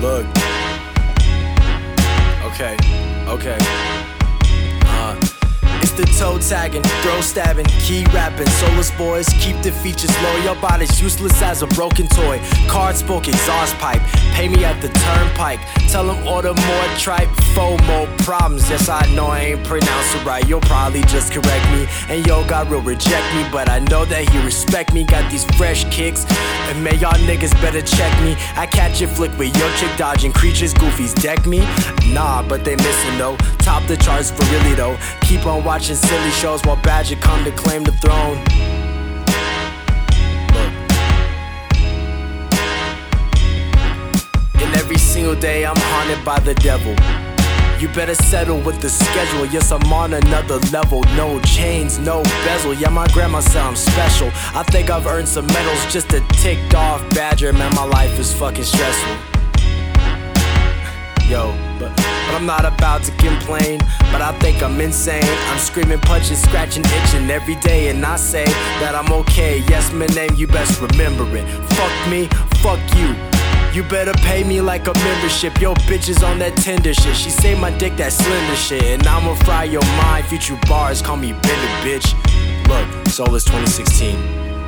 Look. Okay, okay the toe tagging, throw stabbing, key rapping. Soulless boys keep the features low. Your body's useless as a broken toy. Card spoke exhaust pipe. Pay me at the turnpike. Tell them order more tripe. FOMO problems. Yes, I know I ain't pronounced it right. You'll probably just correct me. And yo, God will reject me. But I know that he respect me. Got these fresh kicks. And man, y'all niggas better check me. I catch it flick with your chick dodging creatures. Goofies deck me. Nah, but they missing though. Top the charts for really though. Keep on watching silly shows while Badger come to claim the throne. And every single day I'm haunted by the devil. You better settle with the schedule. Yes, I'm on another level. No chains, no bezel. Yeah, my grandma said I'm special. I think I've earned some medals just a ticked off badger. Man, my life is fucking stressful. Yo, but, but I'm not about to complain. But I think I'm insane. I'm screaming, punching, scratching, itching every day. And I say that I'm okay. Yes, my name, you best remember it. Fuck me, fuck you. You better pay me like a membership. Yo, bitches on that tender shit. She say my dick that slender shit. And I'ma fry your mind. Future bars call me bender, bitch. Look, Soulless 2016.